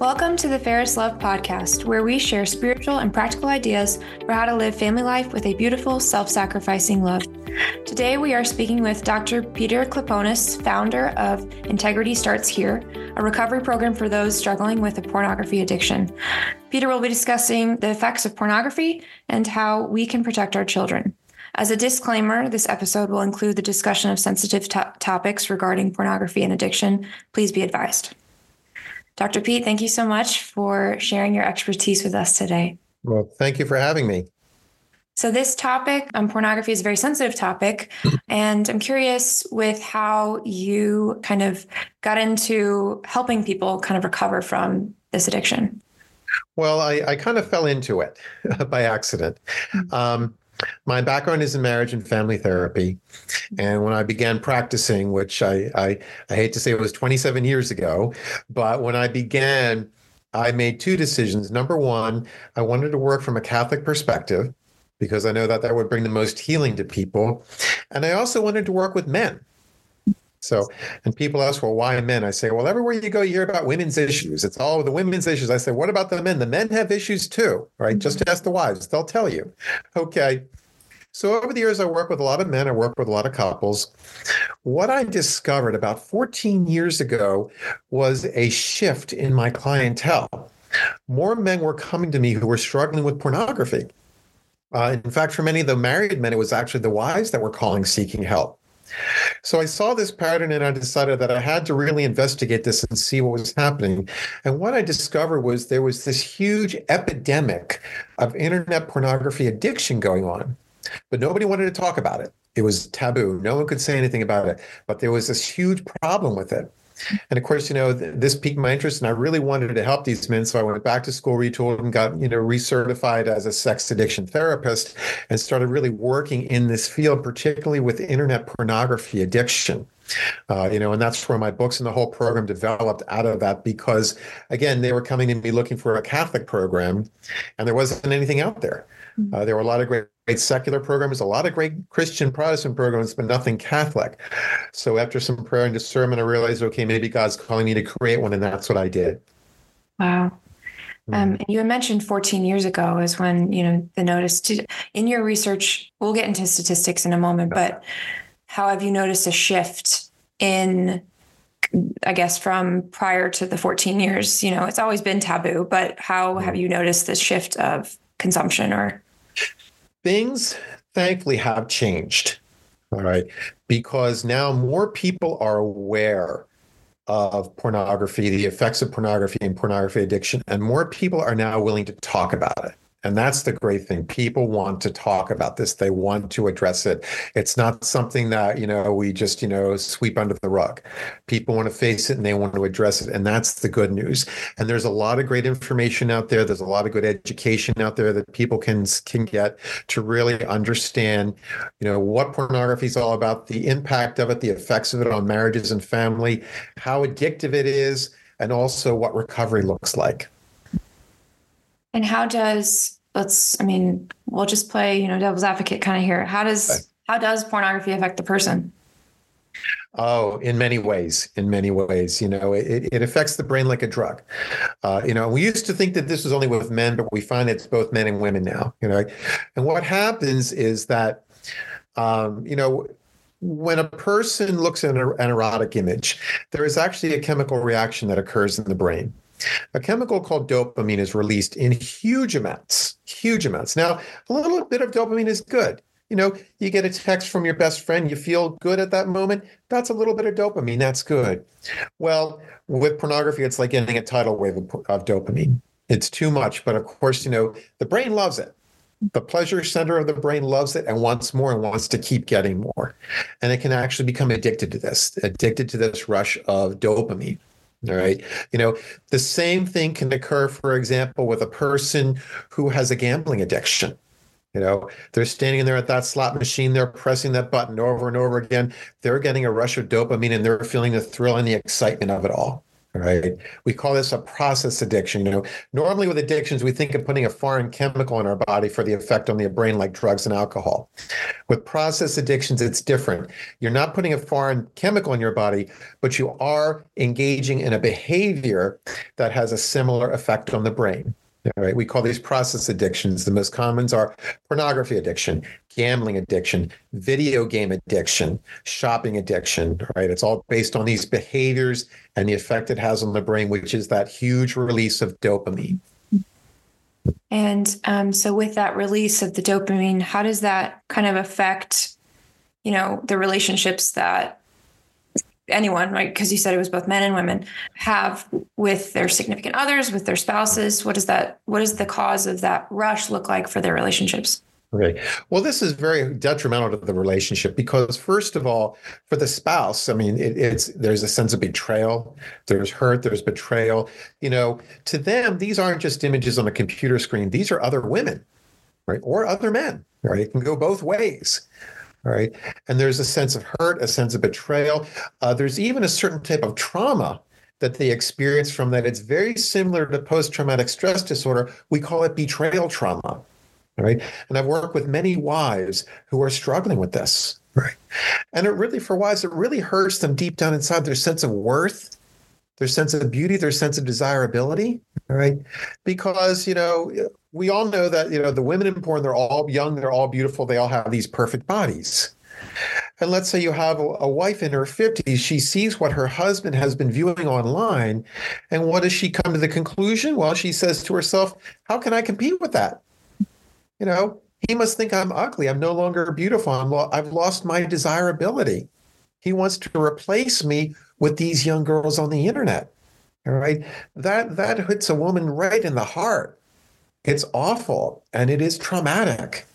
Welcome to the Fairest Love Podcast, where we share spiritual and practical ideas for how to live family life with a beautiful, self sacrificing love. Today, we are speaking with Dr. Peter Kleponis, founder of Integrity Starts Here, a recovery program for those struggling with a pornography addiction. Peter will be discussing the effects of pornography and how we can protect our children. As a disclaimer, this episode will include the discussion of sensitive to- topics regarding pornography and addiction. Please be advised. Dr. Pete, thank you so much for sharing your expertise with us today. Well, thank you for having me. So, this topic on um, pornography is a very sensitive topic. And I'm curious with how you kind of got into helping people kind of recover from this addiction. Well, I, I kind of fell into it by accident. Mm-hmm. Um, my background is in marriage and family therapy. Mm-hmm. And when I began practicing, which I, I, I hate to say it was 27 years ago, but when I began, I made two decisions. Number one, I wanted to work from a Catholic perspective because I know that that would bring the most healing to people. And I also wanted to work with men. So, and people ask, well, why men? I say, well, everywhere you go, you hear about women's issues. It's all the women's issues. I say, what about the men? The men have issues too, right? Just mm-hmm. ask the wives, they'll tell you. Okay. So, over the years, I work with a lot of men, I work with a lot of couples. What I discovered about 14 years ago was a shift in my clientele. More men were coming to me who were struggling with pornography. Uh, in fact, for many of the married men, it was actually the wives that were calling seeking help. So I saw this pattern and I decided that I had to really investigate this and see what was happening. And what I discovered was there was this huge epidemic of internet pornography addiction going on, but nobody wanted to talk about it. It was taboo. No one could say anything about it, but there was this huge problem with it. And of course, you know, this piqued my interest and I really wanted to help these men. So I went back to school, retooled and got, you know, recertified as a sex addiction therapist and started really working in this field, particularly with internet pornography addiction. Uh, you know, and that's where my books and the whole program developed out of that because, again, they were coming to me looking for a Catholic program, and there wasn't anything out there. Uh, there were a lot of great, great secular programs, a lot of great Christian Protestant programs, but nothing Catholic. So after some prayer and discernment, I realized, okay, maybe God's calling me to create one, and that's what I did. Wow. Mm-hmm. Um, and you had mentioned 14 years ago is when you know the notice to, in your research. We'll get into statistics in a moment, but how have you noticed a shift in I guess from prior to the 14 years, you know, it's always been taboo, but how have mm-hmm. you noticed this shift of consumption or things thankfully have changed. All right. Because now more people are aware of pornography, the effects of pornography and pornography addiction, and more people are now willing to talk about it. And that's the great thing. People want to talk about this. They want to address it. It's not something that, you know, we just, you know, sweep under the rug. People want to face it and they want to address it. And that's the good news. And there's a lot of great information out there. There's a lot of good education out there that people can can get to really understand, you know, what pornography is all about, the impact of it, the effects of it on marriages and family, how addictive it is, and also what recovery looks like. And how does let's I mean, we'll just play, you know, devil's advocate kind of here. How does okay. how does pornography affect the person? Oh, in many ways, in many ways, you know, it, it affects the brain like a drug. Uh, you know, we used to think that this was only with men, but we find it's both men and women now. You know, and what happens is that, um, you know, when a person looks at an erotic image, there is actually a chemical reaction that occurs in the brain. A chemical called dopamine is released in huge amounts, huge amounts. Now, a little bit of dopamine is good. You know, you get a text from your best friend, you feel good at that moment. That's a little bit of dopamine. That's good. Well, with pornography, it's like getting a tidal wave of, of dopamine. It's too much. But of course, you know, the brain loves it the pleasure center of the brain loves it and wants more and wants to keep getting more. And it can actually become addicted to this, addicted to this rush of dopamine. All right. You know, the same thing can occur, for example, with a person who has a gambling addiction. You know, they're standing there at that slot machine, they're pressing that button over and over again. They're getting a rush of dopamine and they're feeling the thrill and the excitement of it all. Right? We call this a process addiction. You know, normally with addictions, we think of putting a foreign chemical in our body for the effect on the brain, like drugs and alcohol. With process addictions, it's different. You're not putting a foreign chemical in your body, but you are engaging in a behavior that has a similar effect on the brain. All right, we call these process addictions. The most commons are pornography addiction, gambling addiction, video game addiction, shopping addiction, right? It's all based on these behaviors and the effect it has on the brain, which is that huge release of dopamine. And um, so, with that release of the dopamine, how does that kind of affect, you know, the relationships that anyone, right? Because you said it was both men and women have with their significant others, with their spouses. What does that? What does the cause of that rush look like for their relationships? Right. Well, this is very detrimental to the relationship because, first of all, for the spouse, I mean, it, it's there's a sense of betrayal, there's hurt, there's betrayal. You know, to them, these aren't just images on a computer screen; these are other women, right, or other men. Right? It can go both ways. Right. And there's a sense of hurt, a sense of betrayal. Uh, there's even a certain type of trauma that they experience from that. It's very similar to post traumatic stress disorder. We call it betrayal trauma. Right. And I've worked with many wives who are struggling with this. Right. And it really, for wives, it really hurts them deep down inside their sense of worth, their sense of beauty, their sense of desirability. Right. Because, you know, we all know that you know the women in porn they're all young they're all beautiful they all have these perfect bodies and let's say you have a, wife in her 50s she sees what her husband has been viewing online and what does she come to the conclusion well she says to herself how can i compete with that you know he must think i'm ugly i'm no longer beautiful I'm lo- i've lost my desirability he wants to replace me with these young girls on the internet all right? That that hits a woman right in the heart. It's awful and it is traumatic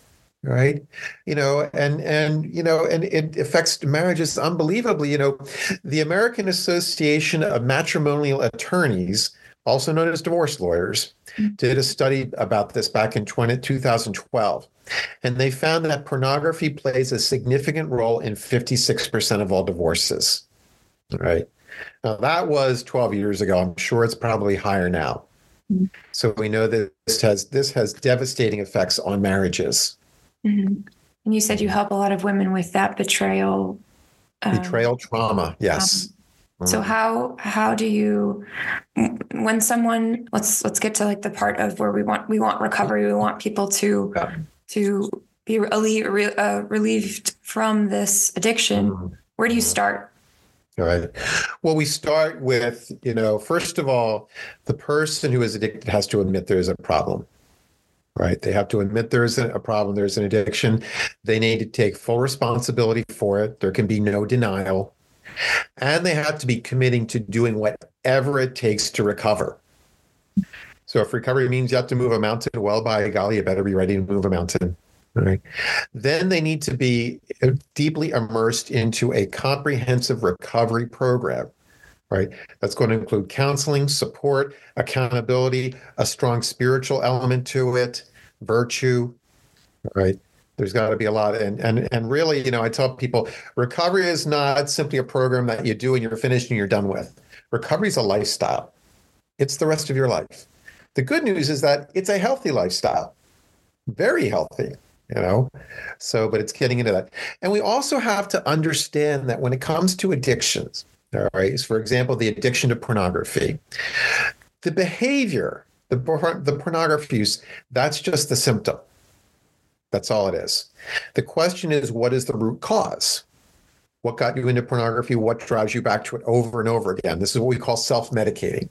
right? You know and and you know and it affects marriages unbelievably. You know the american association of matrimonial attorneys also known as divorce lawyers mm-hmm. did a study about this back in 20, 2012 and they found that pornography plays a significant role in 56% of all divorces right now that was 12 years ago i'm sure it's probably higher now so we know that this has this has devastating effects on marriages. Mm-hmm. And you said you help a lot of women with that betrayal. Um, betrayal trauma, yes. Um, so how how do you when someone let's let's get to like the part of where we want we want recovery we want people to yeah. to be relieved, uh, relieved from this addiction. Mm-hmm. Where do you start? Right. Well, we start with, you know, first of all, the person who is addicted has to admit there is a problem, right? They have to admit there is a problem, there's an addiction. They need to take full responsibility for it. There can be no denial. And they have to be committing to doing whatever it takes to recover. So if recovery means you have to move a mountain, well, by golly, you better be ready to move a mountain. Right. Then they need to be uh, deeply immersed into a comprehensive recovery program. Right. That's going to include counseling, support, accountability, a strong spiritual element to it, virtue. Right. There's got to be a lot, and and and really, you know, I tell people recovery is not simply a program that you do and you're finished and you're done with. Recovery is a lifestyle. It's the rest of your life. The good news is that it's a healthy lifestyle, very healthy you know? So but it's getting into that. And we also have to understand that when it comes to addictions all right so for example the addiction to pornography the behavior the, the pornography use that's just the symptom. That's all it is. The question is what is the root cause? What got you into pornography? What drives you back to it over and over again? This is what we call self-medicating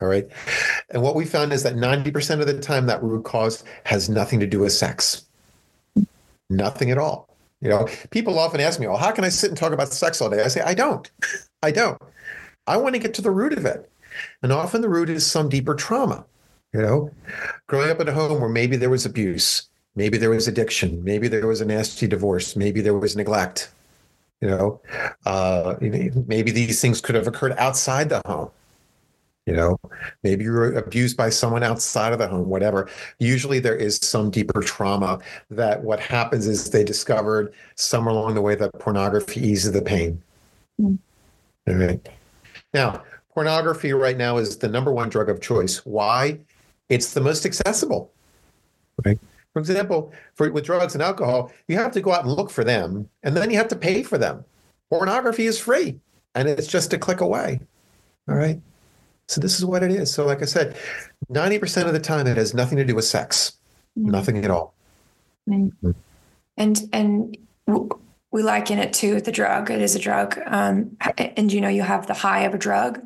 all right? And what we found is that 90% of the time that root cause has nothing to do with sex Nothing at all. You know, people often ask me, well, how can I sit and talk about sex all day? I say, I don't. I don't. I want to get to the root of it. And often the root is some deeper trauma. You know, growing up in a home where maybe there was abuse, maybe there was addiction, maybe there was a nasty divorce, maybe there was neglect. You know, uh, maybe these things could have occurred outside the home. You know, maybe you were abused by someone outside of the home, whatever. Usually there is some deeper trauma that what happens is they discovered somewhere along the way that pornography eases the pain. Mm. All right. Now, pornography right now is the number one drug of choice. Why? It's the most accessible. Right. For example, for, with drugs and alcohol, you have to go out and look for them, and then you have to pay for them. Pornography is free, and it's just a click away. All right. So this is what it is. So, like I said, 90% of the time it has nothing to do with sex. Mm-hmm. Nothing at all. Mm-hmm. And and we liken it to the drug. It is a drug. Um, and you know, you have the high of a drug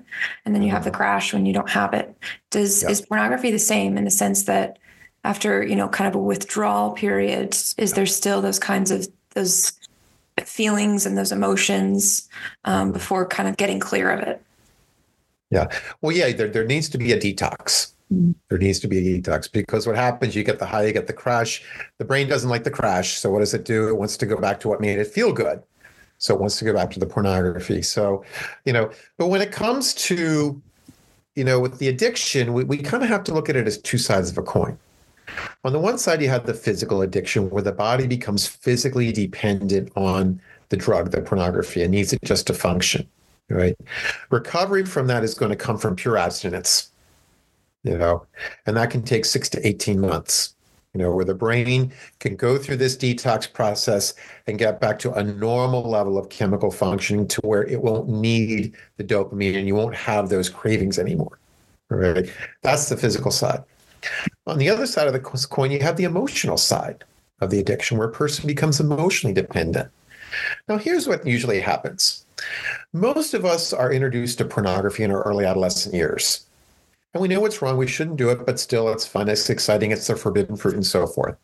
and then you have the mm-hmm. crash when you don't have it. Does is pornography the same in the sense that after, you know, kind of a withdrawal period, is there still those kinds of those feelings and those emotions um, before kind of getting clear of it? Yeah. Well, yeah, there, there needs to be a detox. Mm-hmm. There needs to be a detox because what happens, you get the high, you get the crash. The brain doesn't like the crash. So what does it do? It wants to go back to what made it feel good. So it wants to go back to the pornography. So, you know, but when it comes to, you know, with the addiction, we, we kind of have to look at it as two sides of a coin. On the one side, you have the physical addiction where the body becomes physically dependent on the drug, the pornography, and needs it just to function right? Recovery from that is going to come from pure abstinence, you know, and that can take six to 18 months, you know, where the brain can go through this detox process and get back to a normal level of chemical functioning to where it won't need the dopamine and you won't have those cravings anymore, right? That's the physical side. On the other side of the coin, you have the emotional side of the addiction where a person becomes emotionally dependent. Now, here's what usually happens most of us are introduced to pornography in our early adolescent years. And we know what's wrong. We shouldn't do it, but still, it's fun, it's exciting, it's the forbidden fruit, and so forth.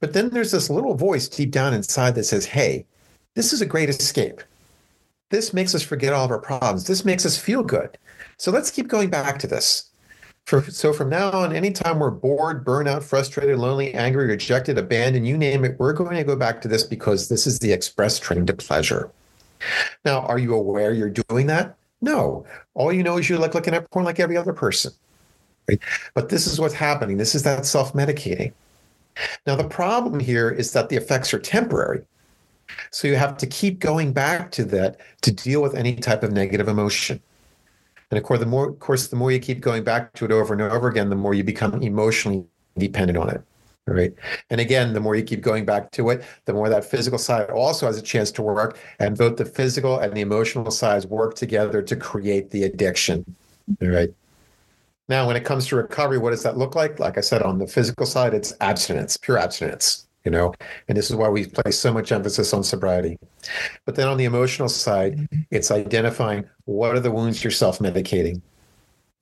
But then there's this little voice deep down inside that says, hey, this is a great escape. This makes us forget all of our problems. This makes us feel good. So let's keep going back to this. For, so from now on, anytime we're bored, burnout, frustrated, lonely, angry, rejected, abandoned, you name it, we're going to go back to this because this is the express train to pleasure. Now, are you aware you're doing that? No. All you know is you like looking at porn like every other person. Right? But this is what's happening. This is that self medicating. Now, the problem here is that the effects are temporary. So you have to keep going back to that to deal with any type of negative emotion. And of course, the more, of course, the more you keep going back to it over and over again, the more you become emotionally dependent on it. Right. And again, the more you keep going back to it, the more that physical side also has a chance to work. And both the physical and the emotional sides work together to create the addiction. All right. Now, when it comes to recovery, what does that look like? Like I said, on the physical side, it's abstinence, pure abstinence, you know, and this is why we place so much emphasis on sobriety. But then on the emotional side, it's identifying what are the wounds you're self medicating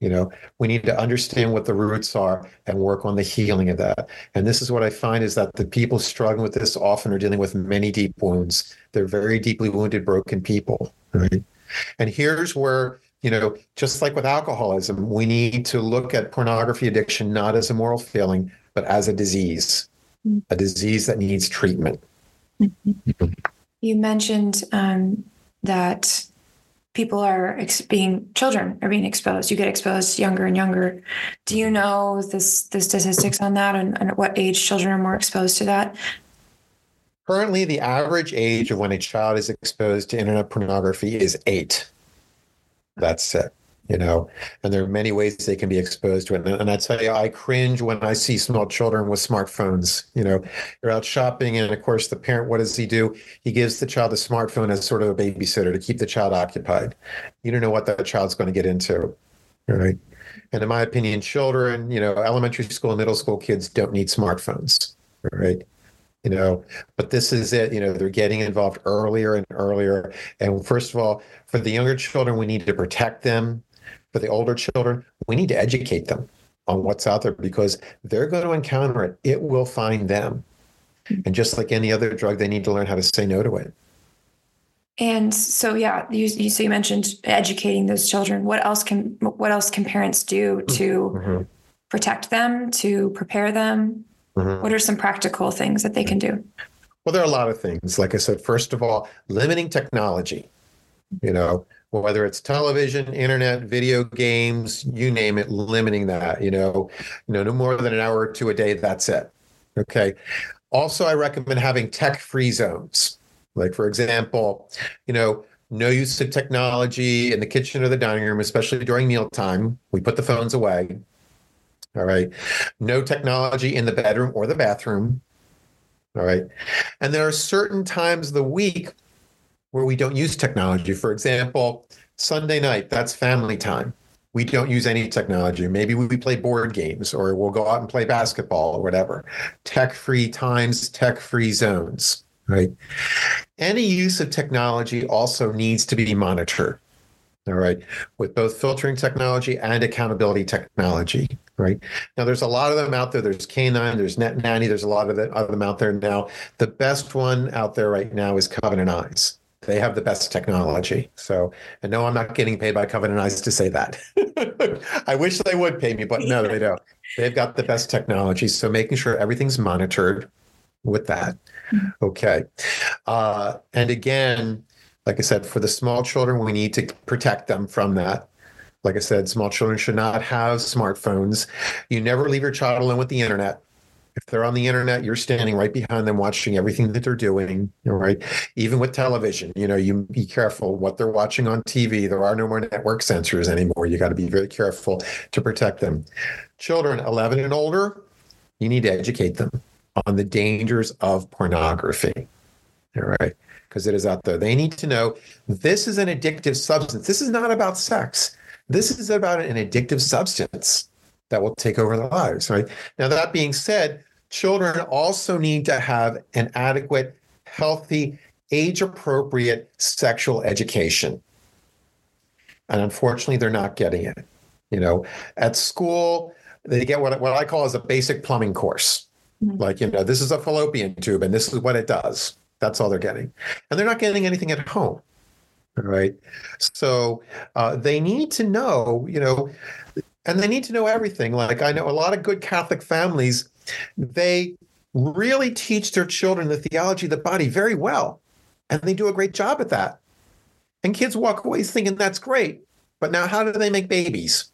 you know, we need to understand what the roots are and work on the healing of that. And this is what I find is that the people struggling with this often are dealing with many deep wounds. They're very deeply wounded, broken people. Right. And here's where, you know, just like with alcoholism, we need to look at pornography addiction not as a moral failing, but as a disease, a disease that needs treatment. You mentioned um, that people are ex- being children are being exposed. You get exposed younger and younger. Do you know this the statistics on that and, and, at what age children are more exposed to that? Currently the average age of when a child is exposed to internet pornography is eight. That's it you know, and there are many ways they can be exposed to it. And, I tell you, I cringe when I see small children with smartphones. You know, you're out shopping, and of course, the parent, what does he do? He gives the child a smartphone as sort of a babysitter to keep the child occupied. You don't know what that child's going to get into, right? And in my opinion, children, you know, elementary school and middle school kids don't need smartphones, right? you know but this is it you know they're getting involved earlier and earlier and first of all for the younger children we need to protect them for the older children, we need to educate them on what's out there because they're going to encounter it. It will find them. And just like any other drug, they need to learn how to say no to it. And so, yeah, you, you so you mentioned educating those children. What else can what else can parents do to mm-hmm. protect them, to prepare them? Mm-hmm. What are some practical things that they can do? Well, there are a lot of things. Like I said, first of all, limiting technology. You know, whether it's television, internet, video games, you name it, limiting that, you know, you know, no more than an hour or two a day, that's it. Okay. Also, I recommend having tech-free zones. Like, for example, you know, no use of technology in the kitchen or the dining room, especially during mealtime. We put the phones away. All right. No technology in the bedroom or the bathroom. All right. And there are certain times of the week where we don't use technology. For example, Sunday night, that's family time. We don't use any technology. Maybe we play board games or we'll go out and play basketball or whatever. Tech free times, tech free zones, right? Any use of technology also needs to be monitored, all right, with both filtering technology and accountability technology, right? Now, there's a lot of them out there. There's K9, there's Net Nanny, there's a lot of them out there now. The best one out there right now is Covenant Eyes they have the best technology. So, and no, I'm not getting paid by Covenant Eyes to say that. I wish they would pay me, but no, they don't. They've got the best technology. So, making sure everything's monitored with that. Mm-hmm. Okay. Uh, and again, like I said, for the small children, we need to protect them from that. Like I said, small children should not have smartphones. You never leave your child alone with the internet if they're on the internet, you're standing right behind them, watching everything that they're doing. Right, even with television, you know, you be careful what they're watching on TV. There are no more network censors anymore. You got to be very careful to protect them. Children 11 and older, you need to educate them on the dangers of pornography. All right, because it is out there. They need to know this is an addictive substance. This is not about sex. This is about an addictive substance that will take over their lives, right? Now, that being said, children also need to have an adequate, healthy, age appropriate sexual education. And unfortunately, they're not getting it. You know, at school, they get what, what I call as a basic plumbing course. Mm-hmm. Like, you know, this is a fallopian tube and this is what it does. That's all they're getting. And they're not getting anything at home. Right. So uh, they need to know, you know, and they need to know everything. Like I know a lot of good Catholic families, they really teach their children the theology of the body very well, and they do a great job at that. And kids walk away thinking that's great, but now how do they make babies?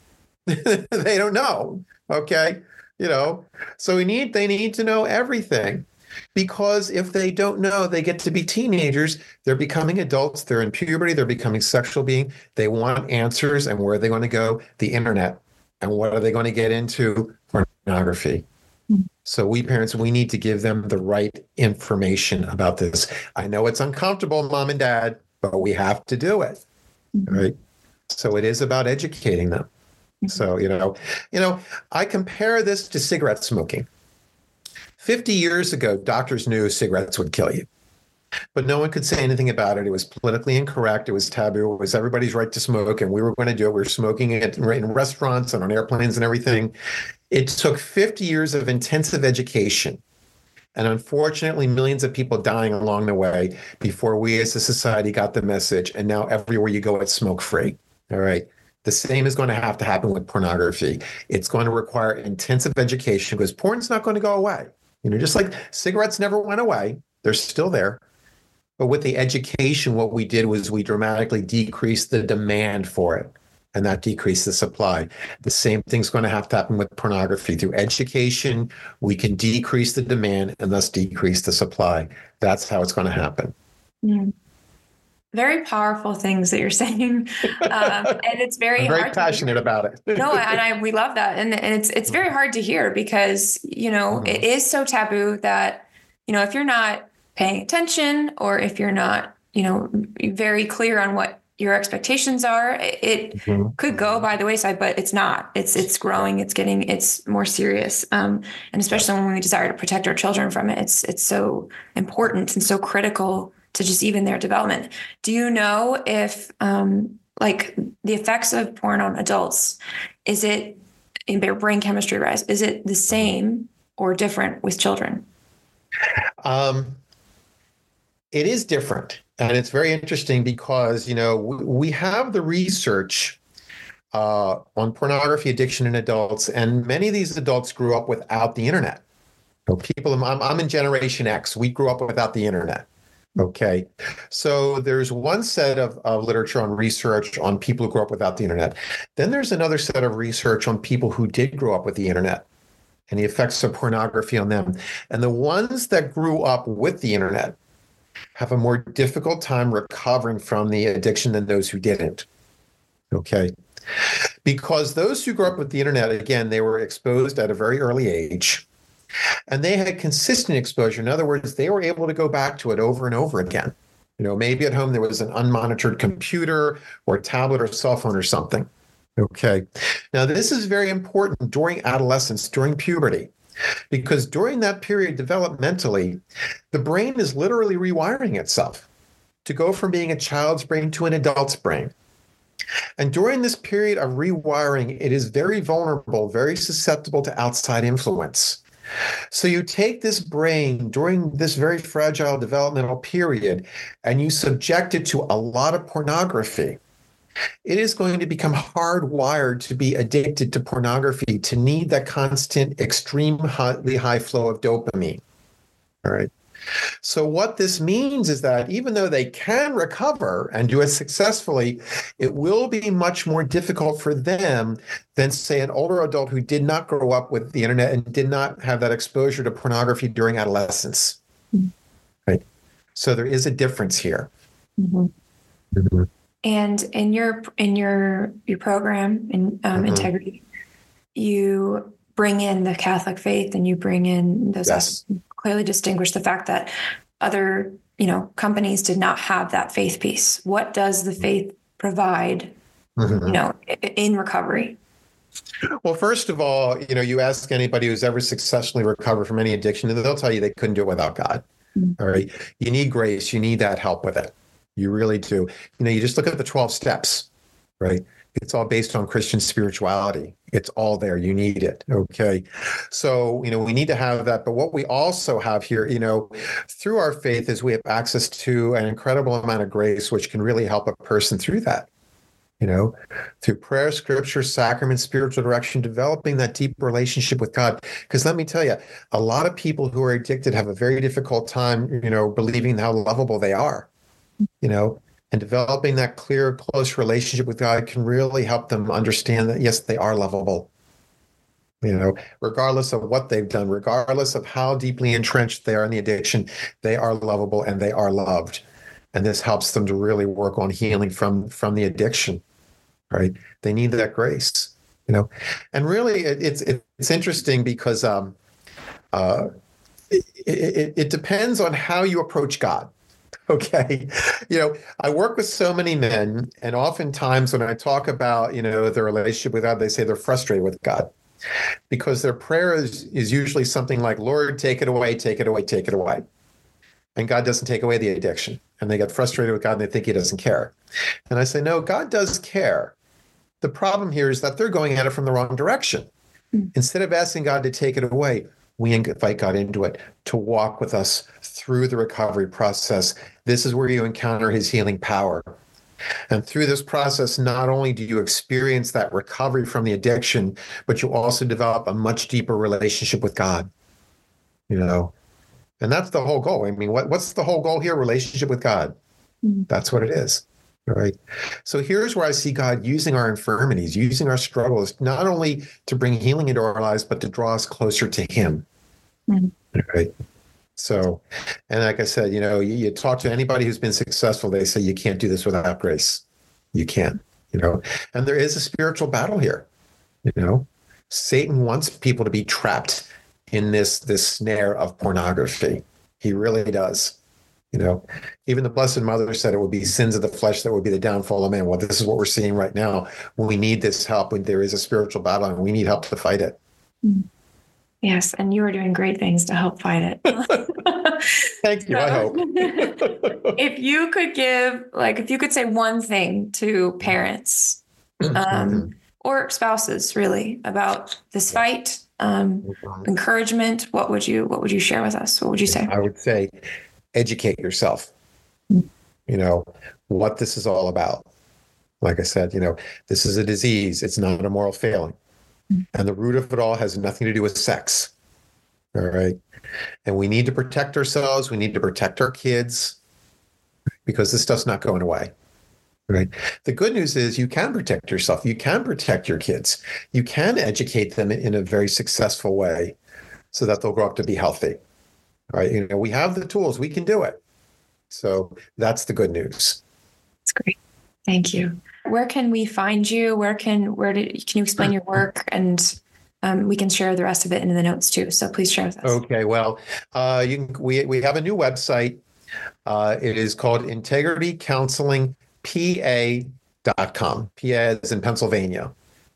they don't know. Okay, you know, so we need they need to know everything because if they don't know, they get to be teenagers, they're becoming adults, they're in puberty, they're becoming sexual being, they want answers and where are they going to go? The internet. And what are they going to get into? Pornography. So we parents, we need to give them the right information about this. I know it's uncomfortable, mom and dad, but we have to do it. Mm-hmm. Right. So it is about educating them. Mm-hmm. So, you know, you know, I compare this to cigarette smoking. 50 years ago, doctors knew cigarettes would kill you, but no one could say anything about it. It was politically incorrect. It was taboo. It was everybody's right to smoke, and we were going to do it. We were smoking it in restaurants and on airplanes and everything. It took 50 years of intensive education. And unfortunately, millions of people dying along the way before we as a society got the message. And now everywhere you go, it's smoke free. All right. The same is going to have to happen with pornography. It's going to require intensive education because porn's not going to go away. You know, just like cigarettes never went away, they're still there. But with the education, what we did was we dramatically decreased the demand for it and that decreased the supply. The same thing's going to have to happen with pornography. Through education, we can decrease the demand and thus decrease the supply. That's how it's going to happen. Mm. Very powerful things that you're saying, um, and it's very I'm very passionate to, about it. no, and I we love that, and and it's it's very hard to hear because you know mm-hmm. it is so taboo that you know if you're not paying attention or if you're not you know very clear on what your expectations are it mm-hmm. could go by the wayside but it's not it's it's growing it's getting it's more serious um, and especially when we desire to protect our children from it it's it's so important and so critical to just even their development. Do you know if um, like the effects of porn on adults, is it in their brain chemistry rise? Is it the same or different with children? Um, it is different. And it's very interesting because, you know, we have the research uh, on pornography addiction in adults, and many of these adults grew up without the internet. So people, I'm, I'm in Generation X. We grew up without the internet. Okay. So there's one set of, of literature on research on people who grew up without the internet. Then there's another set of research on people who did grow up with the internet and the effects of pornography on them. And the ones that grew up with the internet have a more difficult time recovering from the addiction than those who didn't. Okay. Because those who grew up with the internet, again, they were exposed at a very early age and they had consistent exposure. In other words, they were able to go back to it over and over again. You know, maybe at home there was an unmonitored computer or tablet or cell phone or something. Okay. Now, this is very important during adolescence, during puberty, because during that period, developmentally, the brain is literally rewiring itself to go from being a child's brain to an adult's brain. And during this period of rewiring, it is very vulnerable, very susceptible to outside influence. So you take this brain during this very fragile developmental period and you subject it to a lot of pornography. It is going to become hardwired to be addicted to pornography, to need that constant, extremely highly high flow of dopamine. All right. So, what this means is that even though they can recover and do it successfully, it will be much more difficult for them than, say, an older adult who did not grow up with the internet and did not have that exposure to pornography during adolescence. Mm-hmm. Right. So, there is a difference here. Mm-hmm. And in your in your your program in um, mm-hmm. integrity, you bring in the Catholic faith and you bring in those yes clearly distinguish the fact that other you know companies did not have that faith piece. What does the faith provide mm-hmm. you know in recovery? Well first of all you know you ask anybody who's ever successfully recovered from any addiction and they'll tell you they couldn't do it without god mm-hmm. all right? You need grace. You need that help with it. You really do. You know you just look at the 12 steps right it's all based on Christian spirituality. It's all there. You need it. Okay. So, you know, we need to have that. But what we also have here, you know, through our faith is we have access to an incredible amount of grace, which can really help a person through that. You know, through prayer, scripture, sacrament, spiritual direction, developing that deep relationship with God. Because let me tell you, a lot of people who are addicted have a very difficult time, you know, believing how lovable they are. You know, and developing that clear, close relationship with God can really help them understand that, yes, they are lovable. You know, regardless of what they've done, regardless of how deeply entrenched they are in the addiction, they are lovable and they are loved. And this helps them to really work on healing from from the addiction. Right? They need that grace. You know, and really, it, it's it's interesting because um, uh, it, it, it depends on how you approach God. Okay. You know, I work with so many men, and oftentimes when I talk about, you know, their relationship with God, they say they're frustrated with God because their prayer is, is usually something like, Lord, take it away, take it away, take it away. And God doesn't take away the addiction. And they get frustrated with God and they think he doesn't care. And I say, no, God does care. The problem here is that they're going at it from the wrong direction. Mm. Instead of asking God to take it away, we invite God into it to walk with us through the recovery process. This is where you encounter his healing power. And through this process, not only do you experience that recovery from the addiction, but you also develop a much deeper relationship with God. You know, and that's the whole goal. I mean, what, what's the whole goal here? Relationship with God. Mm-hmm. That's what it is. Right. So here's where I see God using our infirmities, using our struggles, not only to bring healing into our lives, but to draw us closer to Him. Mm-hmm. Right. So, and like I said, you know, you, you, talk to anybody who's been successful, they say you can't do this without grace. You can't, you know, and there is a spiritual battle here. You know, Satan wants people to be trapped in this this snare of pornography. He really does. You know, even the Blessed Mother said it would be sins of the flesh that would be the downfall of man. Well, this is what we're seeing right now. We need this help when there is a spiritual battle and we need help to fight it. Yes, and you are doing great things to help fight it. Thank you. So, I hope. if you could give, like, if you could say one thing to parents um, or spouses, really, about this fight, um, encouragement, what would you what would you share with us? What would you say? I would say educate yourself. You know, what this is all about. Like I said, you know, this is a disease, it's not a moral failing. And the root of it all has nothing to do with sex. All right. And we need to protect ourselves. We need to protect our kids because this stuff's not going away. Right. The good news is you can protect yourself. You can protect your kids. You can educate them in a very successful way so that they'll grow up to be healthy. Right. You know, we have the tools. We can do it. So that's the good news. That's great. Thank you. Where can we find you? Where can where did can you explain your work and um, we can share the rest of it in the notes too. So please share with us. Okay. Well, uh, you can, we we have a new website. Uh, it is called Integrity Counseling PA.com. PA is in Pennsylvania.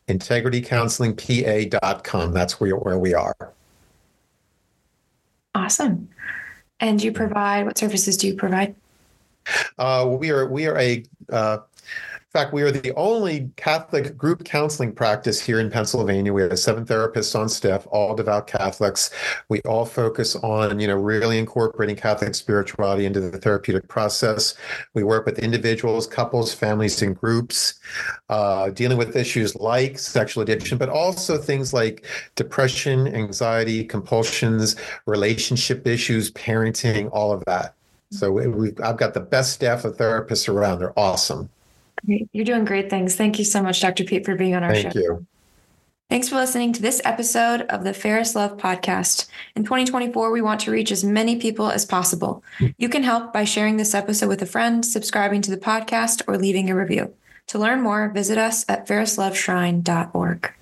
Integrity Counseling IntegrityCounselingPA.com. That's where, where we are. Awesome. And you provide what services do you provide? Uh, we are we are a uh, fact, we are the only Catholic group counseling practice here in Pennsylvania. We have seven therapists on staff, all devout Catholics. We all focus on, you know, really incorporating Catholic spirituality into the therapeutic process. We work with individuals, couples, families, and groups, uh, dealing with issues like sexual addiction, but also things like depression, anxiety, compulsions, relationship issues, parenting, all of that. So we, I've got the best staff of therapists around. They're awesome. You're doing great things. Thank you so much, Dr. Pete, for being on our Thank show. Thank you. Thanks for listening to this episode of the Fairest Love podcast. In 2024, we want to reach as many people as possible. You can help by sharing this episode with a friend, subscribing to the podcast, or leaving a review. To learn more, visit us at fairestloveshrine.org.